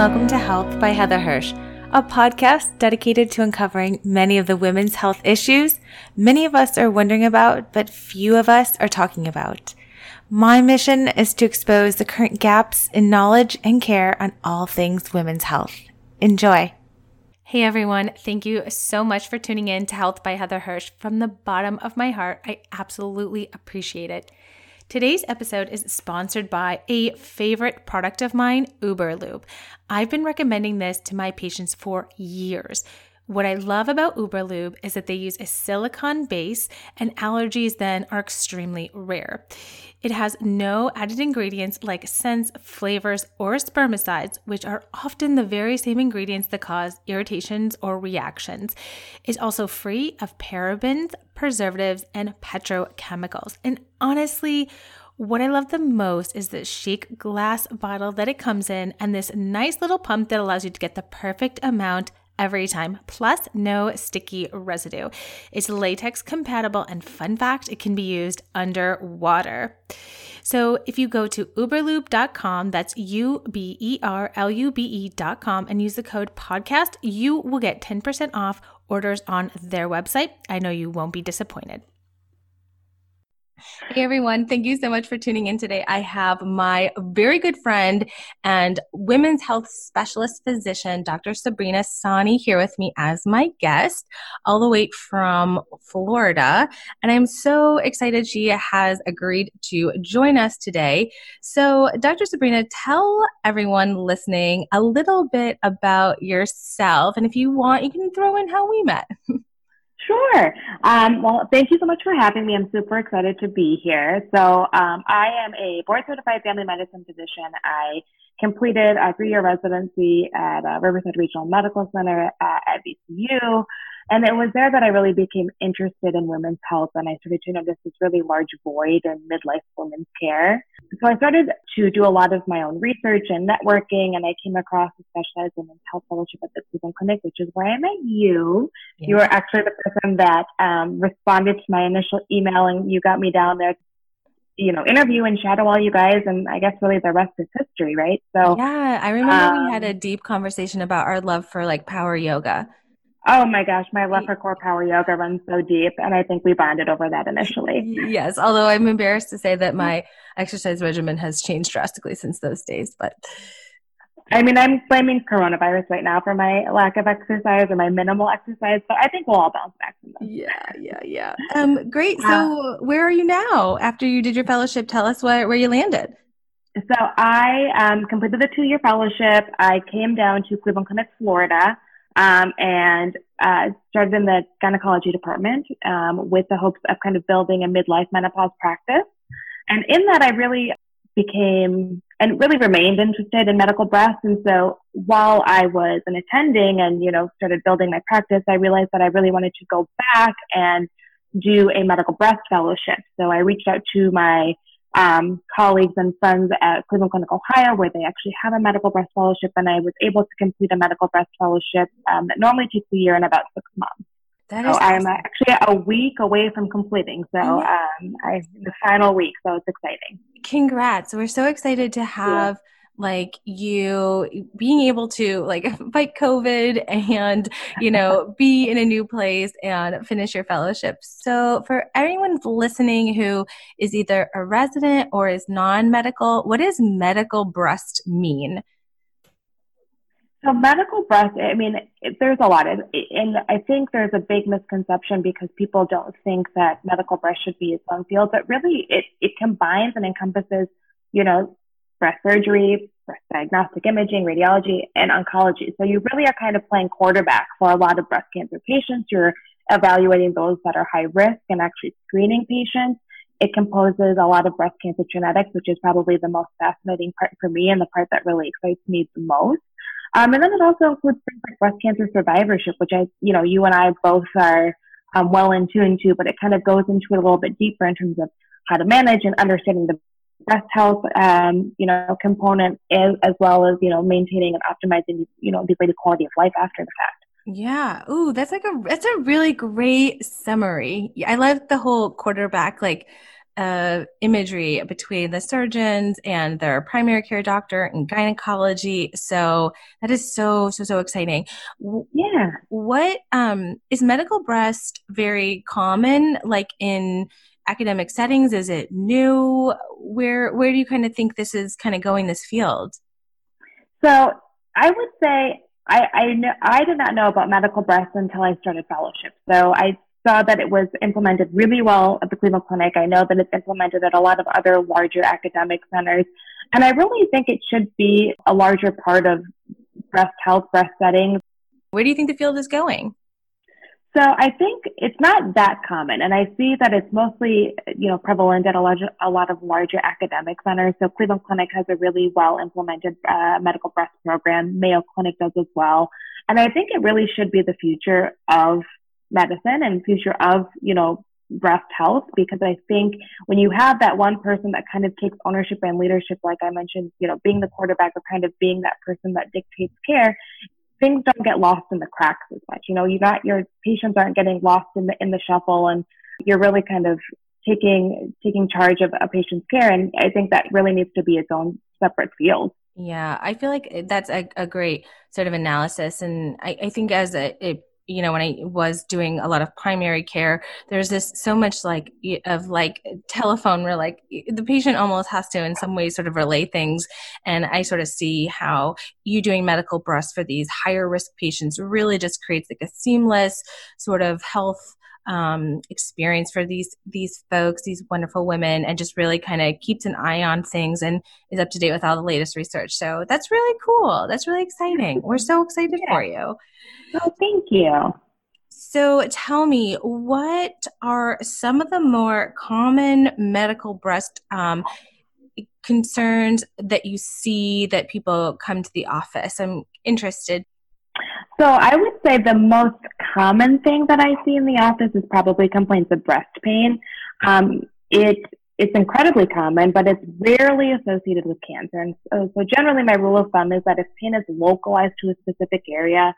welcome to Health by Heather Hirsch, a podcast dedicated to uncovering many of the women's health issues many of us are wondering about, but few of us are talking about. My mission is to expose the current gaps in knowledge and care on all things women's health. Enjoy. Hey everyone, thank you so much for tuning in to Health by Heather Hirsch. From the bottom of my heart, I absolutely appreciate it. Today's episode is sponsored by a favorite product of mine, Uberlube. I've been recommending this to my patients for years. What I love about Uberlube is that they use a silicone base, and allergies then are extremely rare. It has no added ingredients like scents, flavors, or spermicides, which are often the very same ingredients that cause irritations or reactions. It's also free of parabens, preservatives, and petrochemicals. And honestly, what I love the most is the chic glass bottle that it comes in and this nice little pump that allows you to get the perfect amount every time, plus no sticky residue. It's latex compatible, and fun fact, it can be used underwater. So if you go to uberlube.com, that's U B E R L U B E.com, and use the code podcast, you will get 10% off orders on their website. I know you won't be disappointed. Hey everyone, thank you so much for tuning in today. I have my very good friend and women's health specialist physician, Dr. Sabrina Sani, here with me as my guest, all the way from Florida. And I'm so excited she has agreed to join us today. So, Dr. Sabrina, tell everyone listening a little bit about yourself. And if you want, you can throw in how we met. Sure. Um, well, thank you so much for having me. I'm super excited to be here. So, um, I am a board certified family medicine physician. I completed a three year residency at uh, Riverside Regional Medical Center uh, at VCU. And it was there that I really became interested in women's health and I started to notice this really large void in midlife women's care. So I started to do a lot of my own research and networking and I came across a specialized women's health fellowship at the Cleveland Clinic, which is where I met you. Yeah. You were actually the person that um, responded to my initial email and you got me down there you know, interview and shadow all you guys. And I guess really the rest is history, right? So, yeah, I remember um, we had a um, deep conversation about our love for like power yoga. Oh my gosh, my love for CorePower Yoga runs so deep, and I think we bonded over that initially. Yes, although I'm embarrassed to say that my exercise regimen has changed drastically since those days. But I mean, I'm blaming coronavirus right now for my lack of exercise or my minimal exercise, but I think we'll all bounce back from this. Yeah, yeah, yeah. Um, great. So, where are you now after you did your fellowship? Tell us what, where you landed. So, I um, completed the two year fellowship. I came down to Cleveland Clinic, Florida um, and uh, started in the gynecology department um, with the hopes of kind of building a midlife menopause practice. And in that, I really became and really remained interested in medical breast. And so while I was an attending and, you know, started building my practice, I realized that I really wanted to go back and do a medical breast fellowship. So I reached out to my um, colleagues and friends at Cleveland Clinic Ohio, where they actually have a medical breast fellowship, and I was able to complete a medical breast fellowship um, that normally takes a year and about six months. That so I'm actually a week away from completing. So um, I the final week, so it's exciting. Congrats! We're so excited to have. Yeah like you being able to like fight covid and you know be in a new place and finish your fellowship. So for anyone listening who is either a resident or is non-medical what does medical breast mean? So medical breast, I mean, there's a lot, of, and I think there's a big misconception because people don't think that medical breast should be its own field, but really it, it combines and encompasses, you know, breast surgery, breast diagnostic imaging, radiology, and oncology. So you really are kind of playing quarterback for a lot of breast cancer patients. You're evaluating those that are high risk and actually screening patients. It composes a lot of breast cancer genetics, which is probably the most fascinating part for me and the part that really excites me the most. Um, and then it also includes things like breast cancer survivorship, which I, you know, you and I both are um, well in tune to, but it kind of goes into it a little bit deeper in terms of how to manage and understanding the breast health, um, you know, component as, as well as, you know, maintaining and optimizing, you know, the quality of life after the fact. Yeah. Ooh, that's like a that's a really great summary. I love the whole quarterback like of imagery between the surgeons and their primary care doctor and gynecology. So that is so, so, so exciting. Yeah. What um, is medical breast very common, like in academic settings? Is it new? Where where do you kind of think this is kind of going this field? So I would say I I, know, I did not know about medical breast until I started fellowship. So I saw that it was implemented really well at the Cleveland Clinic. I know that it's implemented at a lot of other larger academic centers. And I really think it should be a larger part of breast health, breast settings. Where do you think the field is going? So I think it's not that common, and I see that it's mostly, you know, prevalent at a, large, a lot of larger academic centers. So Cleveland Clinic has a really well implemented uh, medical breast program. Mayo Clinic does as well, and I think it really should be the future of medicine and future of, you know, breast health because I think when you have that one person that kind of takes ownership and leadership, like I mentioned, you know, being the quarterback or kind of being that person that dictates care, things don't get lost in the cracks as much. You know, you got your patients aren't getting lost in the in the shuffle, and you're really kind of taking taking charge of a patient's care. And I think that really needs to be its own separate field. Yeah, I feel like that's a, a great sort of analysis, and I, I think as a, a you know when i was doing a lot of primary care there's this so much like of like telephone where like the patient almost has to in some ways sort of relay things. And i sort of see how you doing medical breast for these higher risk patients really just creates like a seamless sort of health um, experience for these these folks, these wonderful women, and just really kind of keeps an eye on things and is up to date with all the latest research. So that's really cool. That's really exciting. We're so excited yeah. for you. Oh, thank you. So tell me, what are some of the more common medical breast um, concerns that you see that people come to the office? I'm interested. So I would say the most common thing that I see in the office is probably complaints of breast pain. Um, it it's incredibly common, but it's rarely associated with cancer. And so, so generally, my rule of thumb is that if pain is localized to a specific area,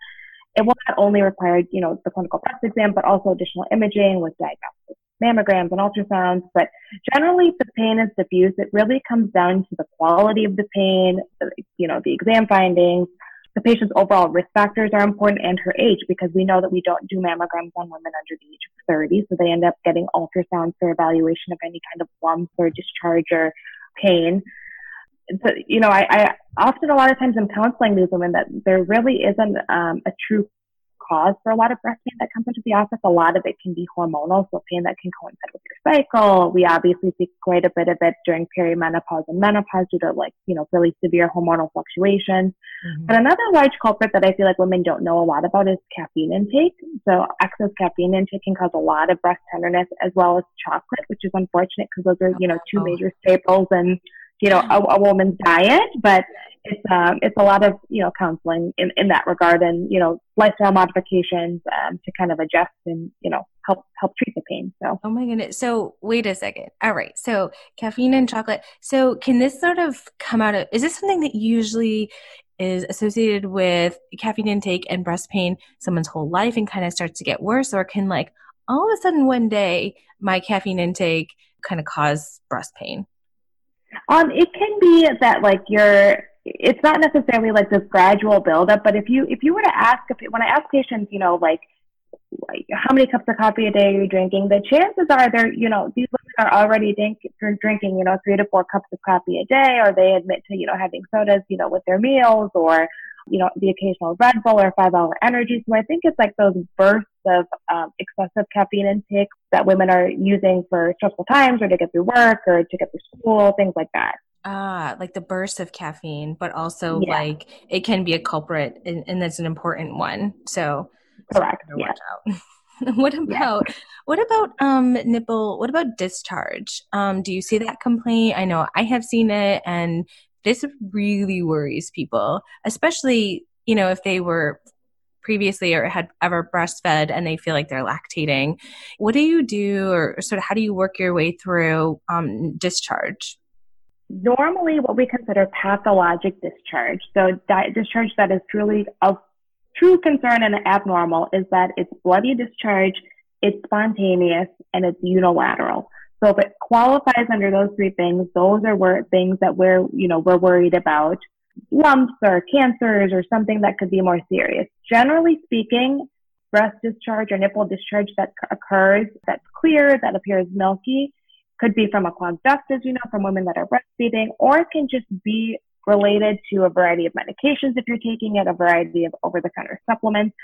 it will not only require, you know, the clinical breast exam, but also additional imaging with diagnostic mammograms and ultrasounds. But generally, if the pain is diffuse, it really comes down to the quality of the pain, you know, the exam findings. The patient's overall risk factors are important and her age because we know that we don't do mammograms on women under the age of 30. So they end up getting ultrasounds for evaluation of any kind of lumps or discharge or pain so, you know, I, I often a lot of times I'm counseling these women that there really isn't um, a true cause for a lot of breast pain that comes into the office. A lot of it can be hormonal, so pain that can coincide with your cycle. We obviously see quite a bit of it during perimenopause and menopause due to like, you know, really severe hormonal fluctuations. Mm-hmm. And another large culprit that I feel like women don't know a lot about is caffeine intake. So excess caffeine intake can cause a lot of breast tenderness as well as chocolate, which is unfortunate because those are, you know, two major staples and you know, a, a woman's diet, but it's um, it's a lot of you know counseling in, in that regard, and you know, lifestyle modifications um, to kind of adjust and you know help help treat the pain. So, oh my goodness. So wait a second. All right. So caffeine and chocolate. So can this sort of come out of? Is this something that usually is associated with caffeine intake and breast pain someone's whole life and kind of starts to get worse, or can like all of a sudden one day my caffeine intake kind of cause breast pain? Um, it can be that like you're. It's not necessarily like this gradual buildup, but if you if you were to ask if when I ask patients, you know, like how many cups of coffee a day are you drinking? The chances are they're you know these women are already drink, drinking you know three to four cups of coffee a day, or they admit to you know having sodas you know with their meals, or you know, the occasional Red Bull or five hour energy. So I think it's like those bursts of um, excessive caffeine intake that women are using for stressful times or to get through work or to get through school, things like that. Ah, like the burst of caffeine, but also yeah. like it can be a culprit and, and that's an important one. So correct. Watch Yeah. what about yeah. what about um nipple what about discharge um do you see that complaint i know i have seen it and this really worries people, especially, you know, if they were previously or had ever breastfed and they feel like they're lactating. What do you do, or sort of how do you work your way through um, discharge? Normally, what we consider pathologic discharge, so di- discharge that is truly of true concern and abnormal, is that it's bloody discharge, it's spontaneous, and it's unilateral. So if it qualifies under those three things, those are where things that we're, you know, we're worried about lumps or cancers or something that could be more serious. Generally speaking, breast discharge or nipple discharge that occurs that's clear, that appears milky, could be from a clogged duct, as you know, from women that are breastfeeding, or it can just be related to a variety of medications if you're taking it, a variety of over the counter supplements.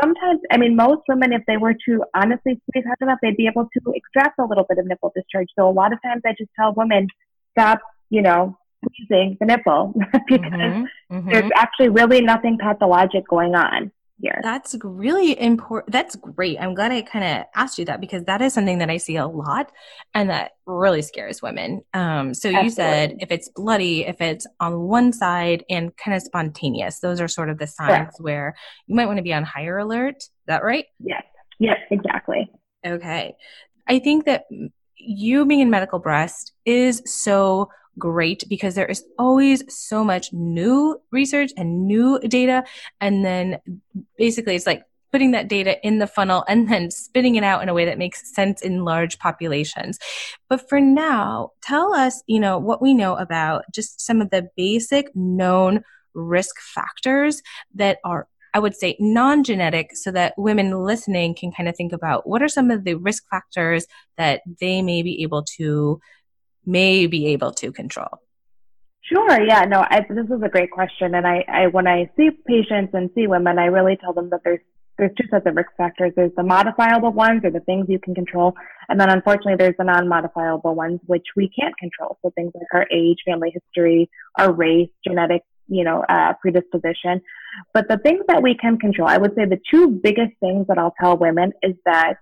Sometimes, I mean, most women, if they were to honestly squeeze hard enough, they'd be able to extract a little bit of nipple discharge. So a lot of times I just tell women, stop, you know, squeezing the nipple because mm-hmm, mm-hmm. there's actually really nothing pathologic going on here. That's really important. That's great. I'm glad I kind of asked you that because that is something that I see a lot and that really scares women. Um, so Absolutely. you said if it's bloody, if it's on one side and kind of spontaneous, those are sort of the signs Correct. where you might want to be on higher alert. Is that right? Yes. Yes, exactly. Okay. I think that you being in medical breast is so great because there is always so much new research and new data. And then basically it's like putting that data in the funnel and then spitting it out in a way that makes sense in large populations. But for now, tell us, you know, what we know about just some of the basic known risk factors that are I would say non genetic so that women listening can kind of think about what are some of the risk factors that they may be able to may be able to control? Sure. Yeah. No. I, this is a great question, and I, I, when I see patients and see women, I really tell them that there's there's two sets of risk factors. There's the modifiable ones, or the things you can control, and then unfortunately, there's the non-modifiable ones, which we can't control. So things like our age, family history, our race, genetic, you know, uh, predisposition. But the things that we can control, I would say the two biggest things that I'll tell women is that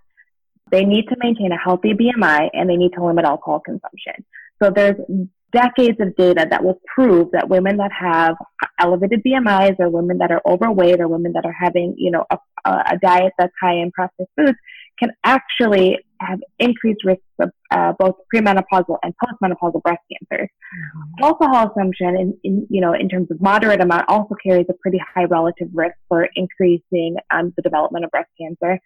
they need to maintain a healthy BMI and they need to limit alcohol consumption. So there's decades of data that will prove that women that have elevated BMIs or women that are overweight or women that are having, you know, a, a diet that's high in processed foods can actually have increased risks of uh, both premenopausal and postmenopausal breast cancer. Mm-hmm. Alcohol consumption, in, in, you know, in terms of moderate amount, also carries a pretty high relative risk for increasing um, the development of breast cancer.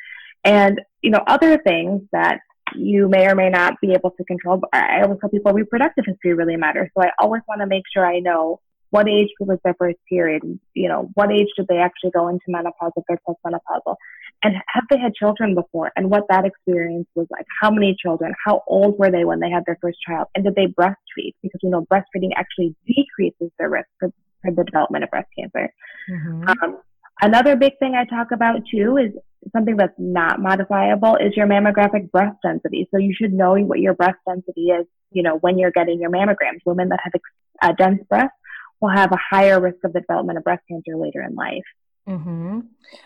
And, you know, other things that you may or may not be able to control. But I always tell people reproductive history really matters. So I always want to make sure I know what age was their first period, you know, what age did they actually go into menopause if they're postmenopausal, and have they had children before, and what that experience was like. How many children? How old were they when they had their first child? And did they breastfeed? Because we know breastfeeding actually decreases the risk for, for the development of breast cancer. Mm-hmm. Um, another big thing I talk about too is something that's not modifiable is your mammographic breast density. So you should know what your breast density is, you know, when you're getting your mammograms. Women that have uh, dense breasts will have a higher risk of the development of breast cancer later in life. Mm-hmm.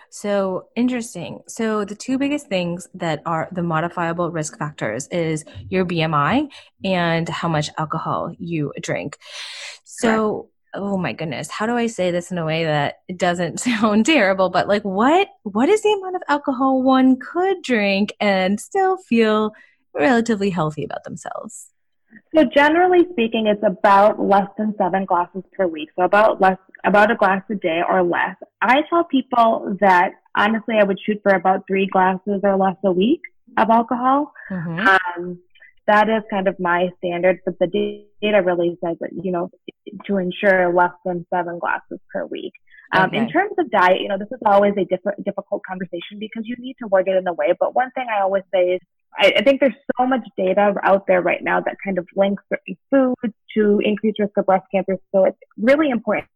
So interesting. So the two biggest things that are the modifiable risk factors is your BMI and how much alcohol you drink. So oh my goodness, how do I say this in a way that it doesn't sound terrible, but like what what is the amount of alcohol one could drink and still feel relatively healthy about themselves? So generally speaking, it's about less than seven glasses per week. So about less about a glass a day or less. I tell people that honestly I would shoot for about three glasses or less a week of alcohol. Mm-hmm. Um, that is kind of my standard, but the data really says that, you know, to ensure less than seven glasses per week. Um, okay. In terms of diet, you know, this is always a diff- difficult conversation because you need to word it in a way. But one thing I always say is I, I think there's so much data out there right now that kind of links certain foods to increased risk of breast cancer. So it's really important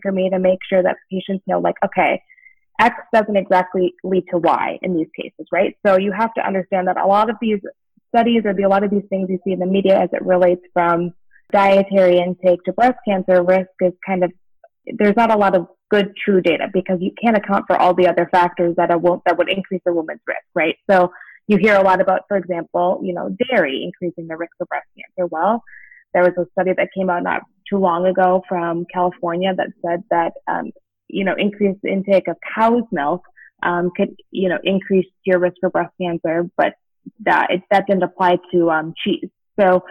for me to make sure that patients know, like, okay, X doesn't exactly lead to Y in these cases, right? So you have to understand that a lot of these studies or the, a lot of these things you see in the media as it relates from dietary intake to breast cancer risk is kind of there's not a lot of good true data because you can't account for all the other factors that are that would increase a woman's risk, right? So you hear a lot about, for example, you know, dairy increasing the risk of breast cancer. Well, there was a study that came out not too long ago from California that said that um, you know increased intake of cow's milk um, could you know increase your risk for breast cancer, but that it, that didn't apply to um, cheese. So,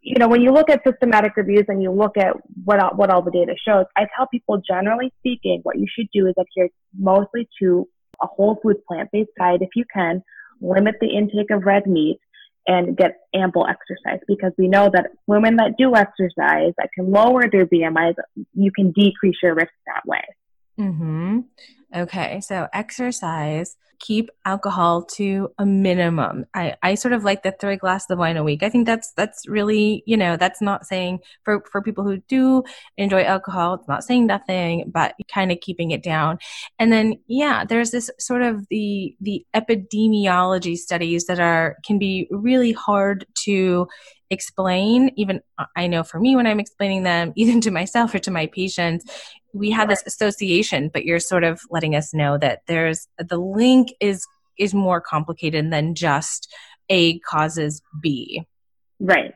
you know, when you look at systematic reviews and you look at what all, what all the data shows, I tell people, generally speaking, what you should do is adhere mostly to a whole food plant-based diet if you can. Limit the intake of red meat and get ample exercise because we know that women that do exercise that can lower their BMIs, you can decrease your risk that way. Mm-hmm. Okay, so exercise, keep alcohol to a minimum. I, I sort of like the three glasses of wine a week. I think that's that's really, you know, that's not saying for, for people who do enjoy alcohol, it's not saying nothing, but kind of keeping it down. And then yeah, there's this sort of the the epidemiology studies that are can be really hard to explain even i know for me when i'm explaining them even to myself or to my patients we have this association but you're sort of letting us know that there's the link is is more complicated than just a causes b right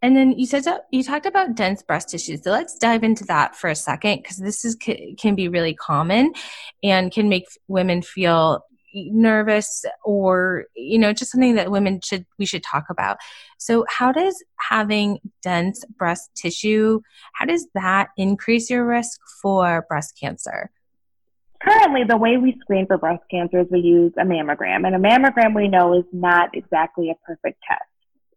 and then you said you talked about dense breast tissue. So let's dive into that for a second because this is can be really common and can make women feel nervous or you know just something that women should we should talk about. So how does having dense breast tissue how does that increase your risk for breast cancer? Currently the way we screen for breast cancer is we use a mammogram and a mammogram we know is not exactly a perfect test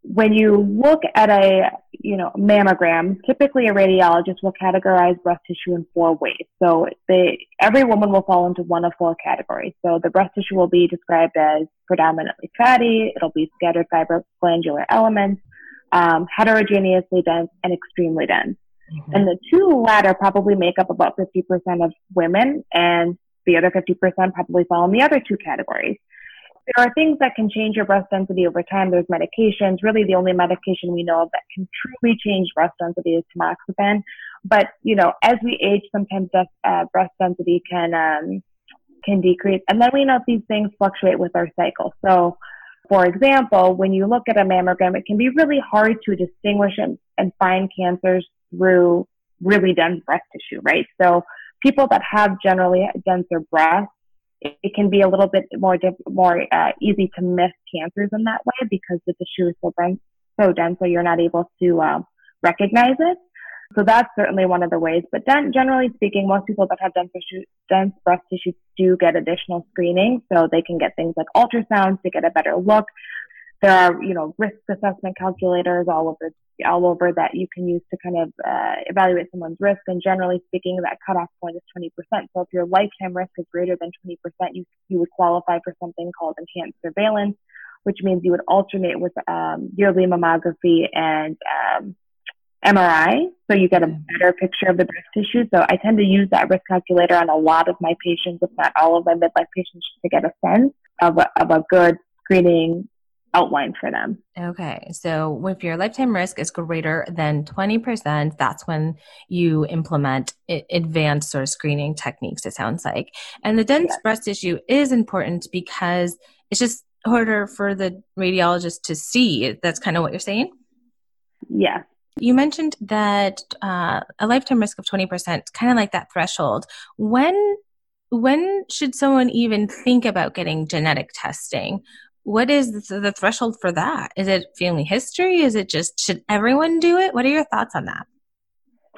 when you look at a you know mammogram, typically a radiologist will categorize breast tissue in four ways. So they every woman will fall into one of four categories. So the breast tissue will be described as predominantly fatty. It'll be scattered fiber glandular elements, um, heterogeneously dense, and extremely dense. Mm-hmm. And the two latter probably make up about 50% of women, and the other 50% probably fall in the other two categories there are things that can change your breast density over time. There's medications. Really, the only medication we know of that can truly change breast density is tamoxifen. But you know, as we age, sometimes uh, breast density can um, can decrease, and then we know these things fluctuate with our cycle. So, for example, when you look at a mammogram, it can be really hard to distinguish and, and find cancers through really dense breast tissue, right? So, people that have generally denser breasts it, can be a little bit more more uh, easy to miss cancers in that way because the tissue is so dense, so dense, so you're not able to uh, recognize it. So that's certainly one of the ways. But then, generally speaking, most people that have dense, tissue, dense breast tissue do get additional screening, so they can get things like ultrasounds to get a better look. There are, you know, risk assessment calculators all over all over that you can use to kind of uh, evaluate someone's risk. And generally speaking, that cutoff point is 20%. So if your lifetime risk is greater than 20%, you, you would qualify for something called enhanced surveillance, which means you would alternate with um, yearly mammography and um, MRI, so you get a better picture of the breast tissue. So I tend to use that risk calculator on a lot of my patients, if not all of my midlife patients, to get a sense of a, of a good screening outlined for them. Okay. So if your lifetime risk is greater than 20%, that's when you implement advanced sort of screening techniques, it sounds like. And the dense yes. breast tissue is important because it's just harder for the radiologist to see. That's kind of what you're saying? Yeah. You mentioned that uh, a lifetime risk of 20%, kind of like that threshold. When when should someone even think about getting genetic testing? What is the threshold for that? Is it family history? Is it just should everyone do it? What are your thoughts on that?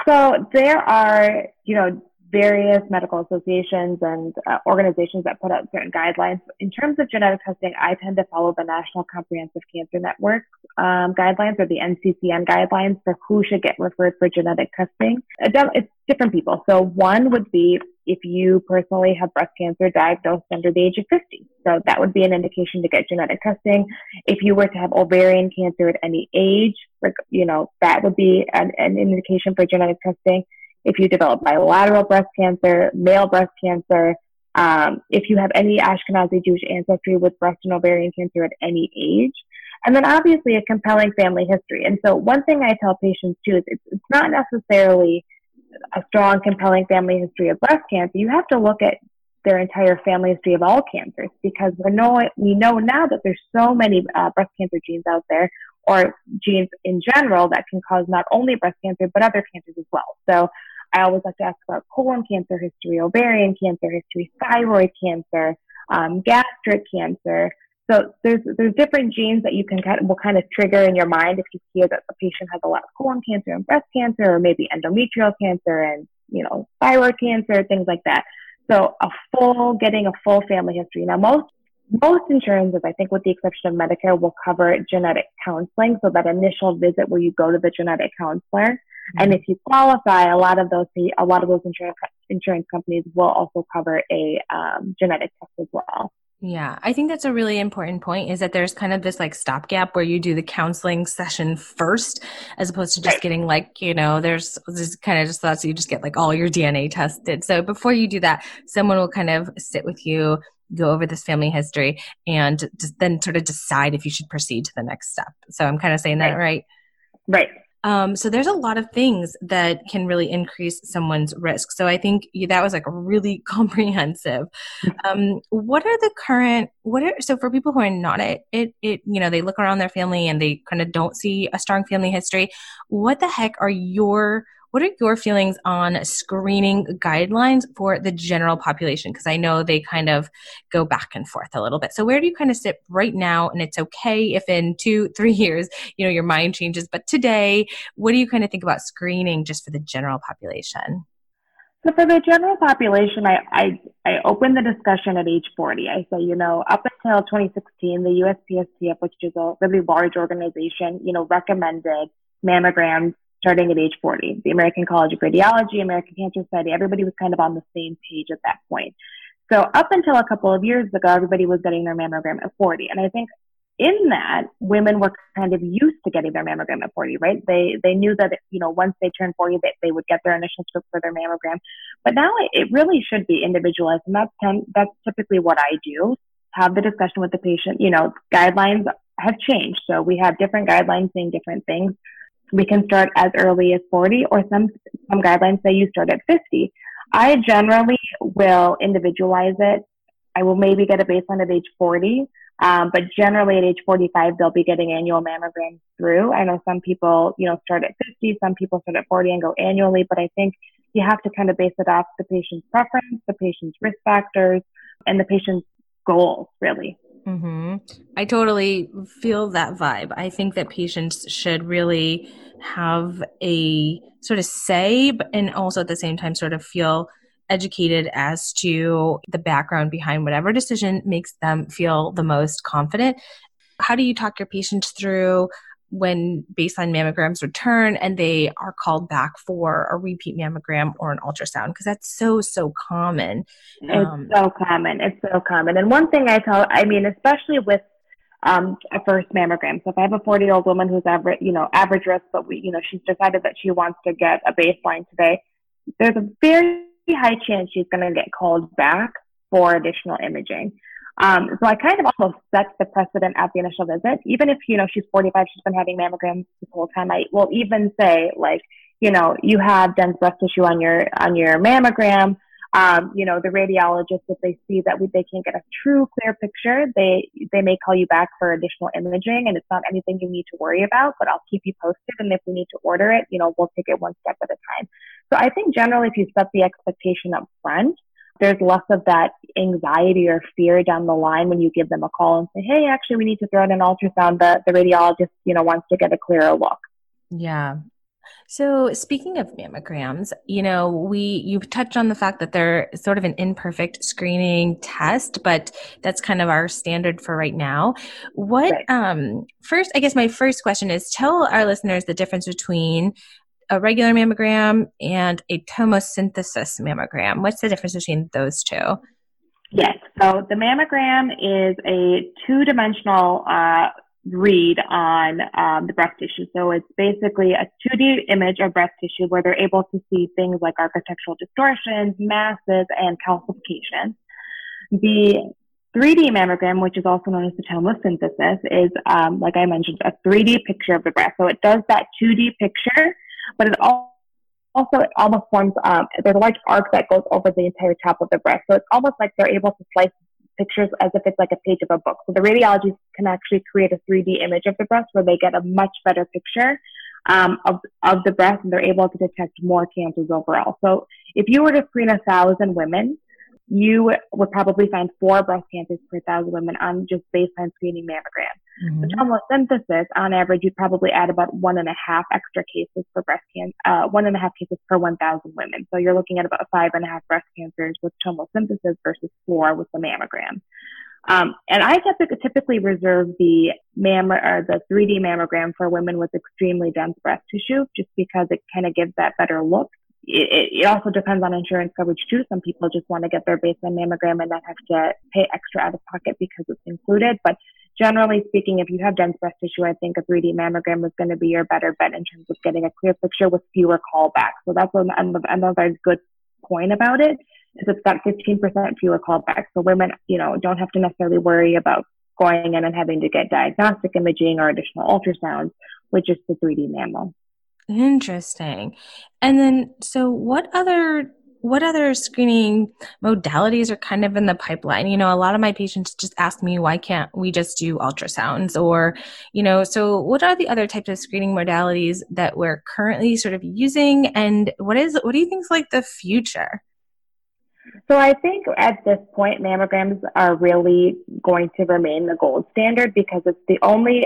So there are, you know, various medical associations and uh, organizations that put out certain guidelines. In terms of genetic testing, I tend to follow the National Comprehensive Cancer Network um, guidelines or the NCCN guidelines for who should get referred for genetic testing. It's different people. So one would be if you personally have breast cancer diagnosed under the age of 50. So that would be an indication to get genetic testing. If you were to have ovarian cancer at any age, you know, that would be an, an indication for genetic testing. If you develop bilateral breast cancer, male breast cancer, um, if you have any Ashkenazi Jewish ancestry with breast and ovarian cancer at any age, and then obviously a compelling family history. And so one thing I tell patients too is it's, it's not necessarily a strong, compelling family history of breast cancer. You have to look at their entire family history of all cancers because we know we know now that there's so many uh, breast cancer genes out there or genes in general that can cause not only breast cancer but other cancers as well. So I always like to ask about colon cancer history, ovarian cancer history, thyroid cancer, um, gastric cancer, so there's there's different genes that you can kind of, will kind of trigger in your mind if you hear that the patient has a lot of colon cancer and breast cancer, or maybe endometrial cancer and you know thyroid cancer, things like that. So a full getting a full family history. Now most most insurances, I think, with the exception of Medicare, will cover genetic counseling. So that initial visit where you go to the genetic counselor, mm-hmm. and if you qualify, a lot of those a lot of those insurance insurance companies will also cover a um, genetic test as well. Yeah, I think that's a really important point is that there's kind of this like stopgap where you do the counseling session first as opposed to just getting like, you know, there's this kind of just thoughts you just get like all your DNA tested. So before you do that, someone will kind of sit with you, go over this family history and just then sort of decide if you should proceed to the next step. So I'm kind of saying that right. Right. Um, so there's a lot of things that can really increase someone's risk. So I think that was like really comprehensive. Um, what are the current? What are so for people who are not it, it, it, you know, they look around their family and they kind of don't see a strong family history. What the heck are your what are your feelings on screening guidelines for the general population? Because I know they kind of go back and forth a little bit. So where do you kind of sit right now? And it's okay if in two, three years, you know, your mind changes. But today, what do you kind of think about screening just for the general population? So for the general population, I, I, I open the discussion at age 40. I say, you know, up until 2016, the USPSTF, which is a really large organization, you know, recommended mammograms starting at age 40. The American College of Radiology, American Cancer Society, everybody was kind of on the same page at that point. So up until a couple of years ago, everybody was getting their mammogram at 40. And I think in that, women were kind of used to getting their mammogram at 40, right? They they knew that you know once they turned 40, that they would get their initial script for their mammogram. But now it, it really should be individualized, and that's ten, that's typically what I do. Have the discussion with the patient. You know, guidelines have changed, so we have different guidelines saying different things we can start as early as 40 or some some guidelines say you start at 50 i generally will individualize it. I will maybe get a baseline at age 40 um, but generally at age 45 they'll be getting annual mammograms through. I know some people you know start at 50 some people start at 40 and go annually but i think you have to kind of base it off the patient's preference the patient's risk factors and the patient's goals really Mm-hmm. I totally feel that vibe. I think that patients should really have a sort of say, but, and also at the same time sort of feel educated as to the background behind whatever decision makes them feel the most confident. How do you talk your patients through when baseline mammograms return and they are called back for a repeat mammogram or an ultrasound because that's so so common. It's um, so common. It's so common. And one thing i tell i mean especially with um, a first mammogram. So if i have a 40 year old woman who's average you know average risk but we you know she's decided that she wants to get a baseline today there's a very high chance she's going to get called back for additional imaging um, so I kind of also set the precedent at the initial visit. Even if, you know, she's 45, she's been having mammograms this whole time, I will even say, like, you know, you have dense breast tissue on your, on your mammogram. Um, you know, the radiologist, if they see that we, they can't get a true clear picture, they, they may call you back for additional imaging and it's not anything you need to worry about, but I'll keep you posted. And if we need to order it, you know, we'll take it one step at a time. So I think generally if you set the expectation up front, there's less of that anxiety or fear down the line when you give them a call and say, hey, actually, we need to throw in an ultrasound. The, the radiologist, you know, wants to get a clearer look. Yeah. So speaking of mammograms, you know, we you've touched on the fact that they're sort of an imperfect screening test, but that's kind of our standard for right now. What right. um first I guess my first question is tell our listeners the difference between a regular mammogram and a tomosynthesis mammogram. What's the difference between those two? Yes. So the mammogram is a two dimensional uh, read on um, the breast tissue. So it's basically a 2D image of breast tissue where they're able to see things like architectural distortions, masses, and calcification. The 3D mammogram, which is also known as the tomosynthesis, is, um, like I mentioned, a 3D picture of the breast. So it does that 2D picture but it also it almost forms um, there's a large arc that goes over the entire top of the breast. So it's almost like they're able to slice pictures as if it's like a page of a book. So the radiologists can actually create a 3D image of the breast where they get a much better picture um, of, of the breast and they're able to detect more cancers overall. So if you were to screen a thousand women, you would probably find four breast cancers per thousand women on just baseline screening mammogram. Mm-hmm. The tomosynthesis, on average, you'd probably add about one and a half extra cases for breast cancer, uh, one and a half cases per 1,000 women. So you're looking at about five and a half breast cancers with tomosynthesis versus four with the mammogram. Um, and I typically reserve the mam or the 3D mammogram for women with extremely dense breast tissue, just because it kind of gives that better look. It, it, also depends on insurance coverage too. Some people just want to get their baseline mammogram and not have to pay extra out of pocket because it's included. But generally speaking, if you have dense breast tissue, I think a 3D mammogram is going to be your better bet in terms of getting a clear picture with fewer callbacks. So that's another good point about it is it's got 15% fewer callbacks. So women, you know, don't have to necessarily worry about going in and having to get diagnostic imaging or additional ultrasounds with just the 3D mammo. Interesting. And then, so what other what other screening modalities are kind of in the pipeline? You know, a lot of my patients just ask me, why can't we just do ultrasounds? Or, you know, so what are the other types of screening modalities that we're currently sort of using? And what is, what do you think is like the future? So I think at this point, mammograms are really going to remain the gold standard because it's the only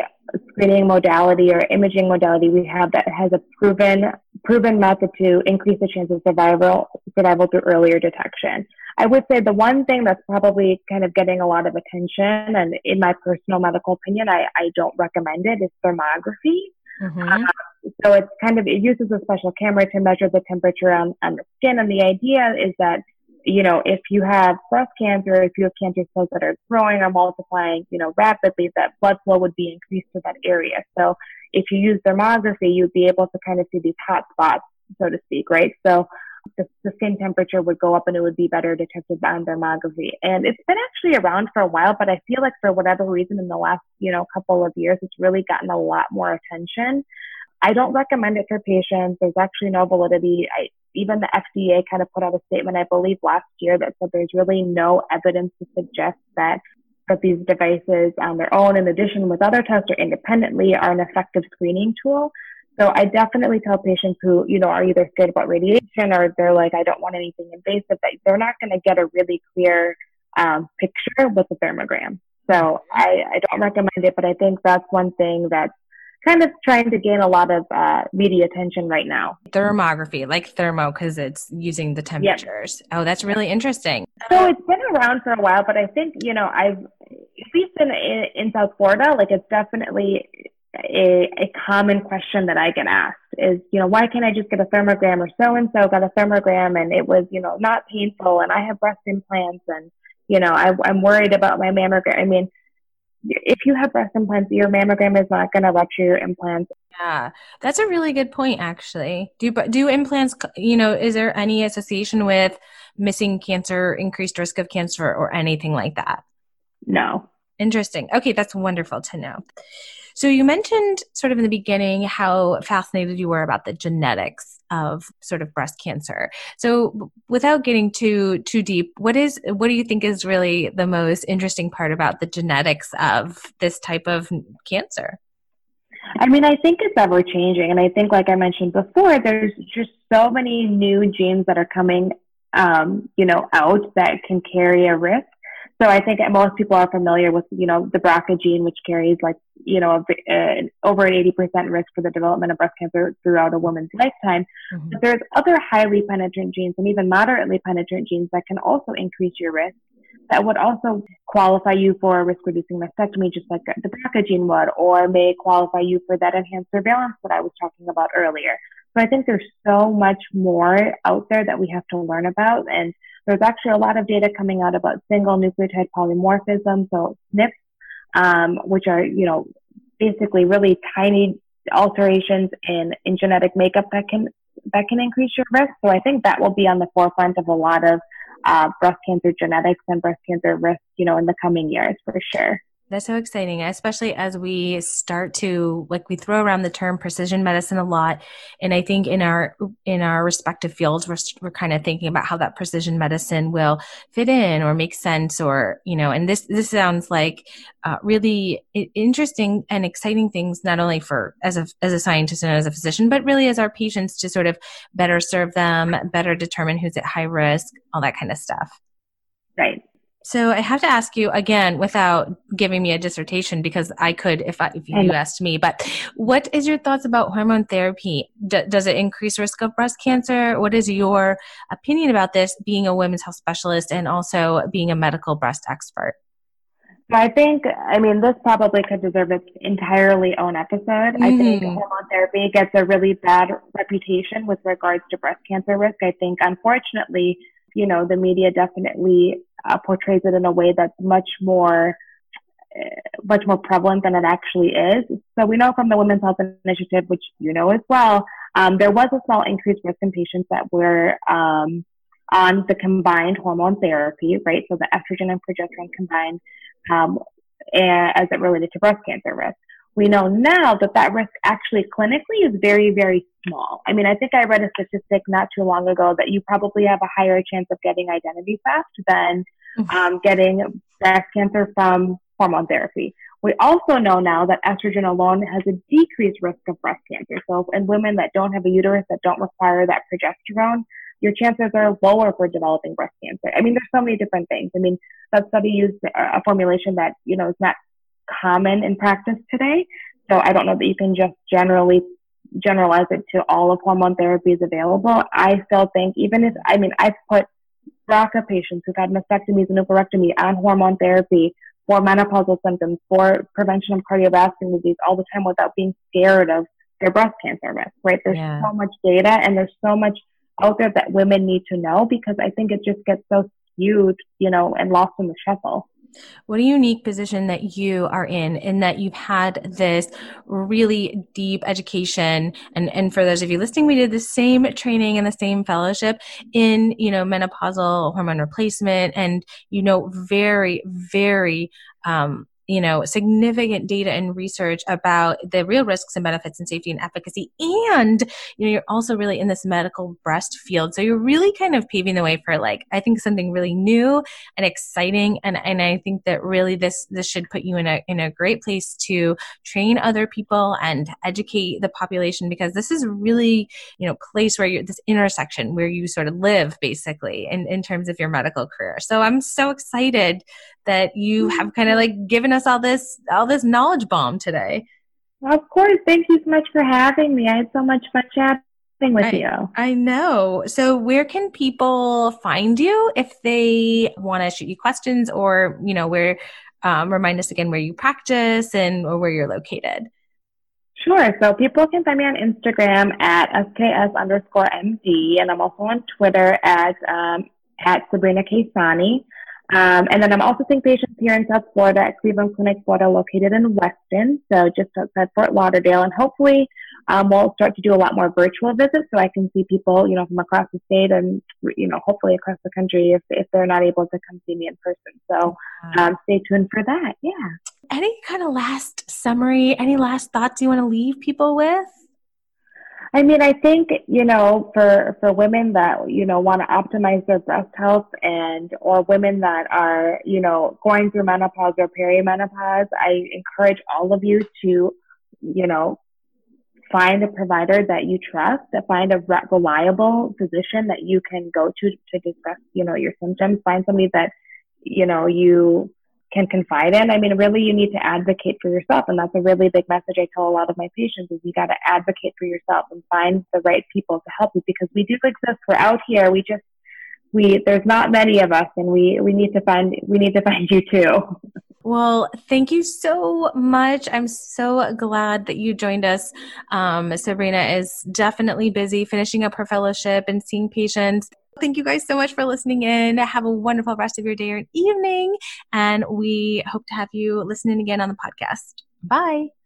screening modality or imaging modality we have that has a proven proven method to increase the chance of survival survival through earlier detection. I would say the one thing that's probably kind of getting a lot of attention, and in my personal medical opinion, I, I don't recommend it, is thermography. Mm-hmm. Um, so it's kind of it uses a special camera to measure the temperature on, on the skin, and the idea is that you know, if you have breast cancer, if you have cancer cells that are growing or multiplying, you know, rapidly, that blood flow would be increased to that area. So if you use thermography, you'd be able to kind of see these hot spots, so to speak, right? So the, the skin temperature would go up and it would be better detected on thermography. And it's been actually around for a while, but I feel like for whatever reason in the last, you know, couple of years, it's really gotten a lot more attention. I don't recommend it for patients. There's actually no validity. I, even the FDA kind of put out a statement, I believe last year, that said there's really no evidence to suggest that that these devices on their own, in addition with other tests or independently, are an effective screening tool. So I definitely tell patients who, you know, are either scared about radiation or they're like, I don't want anything invasive, that they're not going to get a really clear um, picture with a thermogram. So I, I don't recommend it, but I think that's one thing that's kind of trying to gain a lot of uh, media attention right now. Thermography, like thermo, because it's using the temperatures. Yep. Oh, that's really interesting. So it's been around for a while, but I think you know I've at least in in South Florida, like it's definitely a, a common question that I get asked is, you know, why can't I just get a thermogram or so and so got a thermogram and it was, you know, not painful and I have breast implants and, you know, I, I'm worried about my mammogram. I mean, if you have breast implants, your mammogram is not going to rupture your implants. Yeah, that's a really good point, actually. Do do implants? You know, is there any association with missing cancer, increased risk of cancer, or anything like that? No. Interesting. Okay, that's wonderful to know. So you mentioned sort of in the beginning how fascinated you were about the genetics of sort of breast cancer. So without getting too too deep, what is what do you think is really the most interesting part about the genetics of this type of cancer? I mean, I think it's ever changing. And I think, like I mentioned before, there's just so many new genes that are coming, um, you know, out that can carry a risk. So I think most people are familiar with, you know, the BRCA gene, which carries like, you know, a, a, over an 80% risk for the development of breast cancer throughout a woman's lifetime. Mm-hmm. But there's other highly penetrant genes and even moderately penetrant genes that can also increase your risk that would also qualify you for a risk reducing mastectomy, just like the BRCA gene would, or may qualify you for that enhanced surveillance that I was talking about earlier. So I think there's so much more out there that we have to learn about. And there's actually a lot of data coming out about single nucleotide polymorphism, so SNPs, um, which are, you know, basically really tiny alterations in, in genetic makeup that can that can increase your risk. So I think that will be on the forefront of a lot of uh, breast cancer genetics and breast cancer risk, you know, in the coming years for sure. That's so exciting, especially as we start to like we throw around the term precision medicine a lot, and I think in our in our respective fields we're we're kind of thinking about how that precision medicine will fit in or make sense, or you know, and this this sounds like uh, really interesting and exciting things not only for as a as a scientist and as a physician, but really as our patients to sort of better serve them, better determine who's at high risk, all that kind of stuff. Right. So I have to ask you again, without giving me a dissertation, because I could if I, if you asked me. But what is your thoughts about hormone therapy? D- does it increase risk of breast cancer? What is your opinion about this? Being a women's health specialist and also being a medical breast expert. So I think, I mean, this probably could deserve its entirely own episode. Mm-hmm. I think mm-hmm. hormone therapy gets a really bad reputation with regards to breast cancer risk. I think, unfortunately, you know, the media definitely uh, portrays it in a way that's much more much more prevalent than it actually is. So we know from the Women's Health Initiative, which you know as well, um, there was a small increased risk in patients that were um, on the combined hormone therapy, right? So the estrogen and progesterone combined um, as it related to breast cancer risk. We know now that that risk actually clinically is very, very small. I mean, I think I read a statistic not too long ago that you probably have a higher chance of getting identity theft than um, getting breast cancer from hormone therapy. We also know now that estrogen alone has a decreased risk of breast cancer. So in women that don't have a uterus that don't require that progesterone, your chances are lower for developing breast cancer. I mean, there's so many different things. I mean, that study used a formulation that, you know, is not common in practice today. So I don't know that you can just generally generalize it to all of hormone therapies available. I still think even if, I mean, I've put BRCA patients who've had mastectomies and oophorectomy on hormone therapy for menopausal symptoms, for prevention of cardiovascular disease all the time without being scared of their breast cancer risk, right? There's yeah. so much data and there's so much out there that women need to know because I think it just gets so skewed, you know, and lost in the shuffle. What a unique position that you are in, in that you've had this really deep education. And, and for those of you listening, we did the same training and the same fellowship in, you know, menopausal hormone replacement and, you know, very, very, um, you know, significant data and research about the real risks and benefits and safety and efficacy. And, you know, you're also really in this medical breast field. So you're really kind of paving the way for like, I think something really new and exciting. And, and I think that really this, this should put you in a, in a great place to train other people and educate the population because this is really, you know, place where you're this intersection where you sort of live basically in, in terms of your medical career. So I'm so excited that you mm-hmm. have kind of like given us all this all this knowledge bomb today. Of course. Thank you so much for having me. I had so much fun chatting with I, you. I know. So where can people find you if they want to shoot you questions or, you know, where um, remind us again where you practice and or where you're located? Sure. So people can find me on Instagram at SKS underscore MD, and I'm also on Twitter at um, at Sabrina Kaysani. Um, and then I'm also seeing patients here in South Florida at Cleveland Clinic Florida, located in Weston, so just outside Fort Lauderdale. And hopefully, um, we'll start to do a lot more virtual visits, so I can see people, you know, from across the state and you know, hopefully across the country if if they're not able to come see me in person. So um, stay tuned for that. Yeah. Any kind of last summary? Any last thoughts you want to leave people with? I mean, I think, you know, for, for women that, you know, want to optimize their breast health and, or women that are, you know, going through menopause or perimenopause, I encourage all of you to, you know, find a provider that you trust, find a reliable physician that you can go to to discuss, you know, your symptoms. Find somebody that, you know, you can confide in. I mean, really, you need to advocate for yourself. And that's a really big message I tell a lot of my patients is you got to advocate for yourself and find the right people to help you because we do exist. We're out here. We just, we, there's not many of us and we, we need to find, we need to find you too. Well, thank you so much. I'm so glad that you joined us. Um, Sabrina is definitely busy finishing up her fellowship and seeing patients. Thank you guys so much for listening in. Have a wonderful rest of your day or evening. And we hope to have you listening again on the podcast. Bye.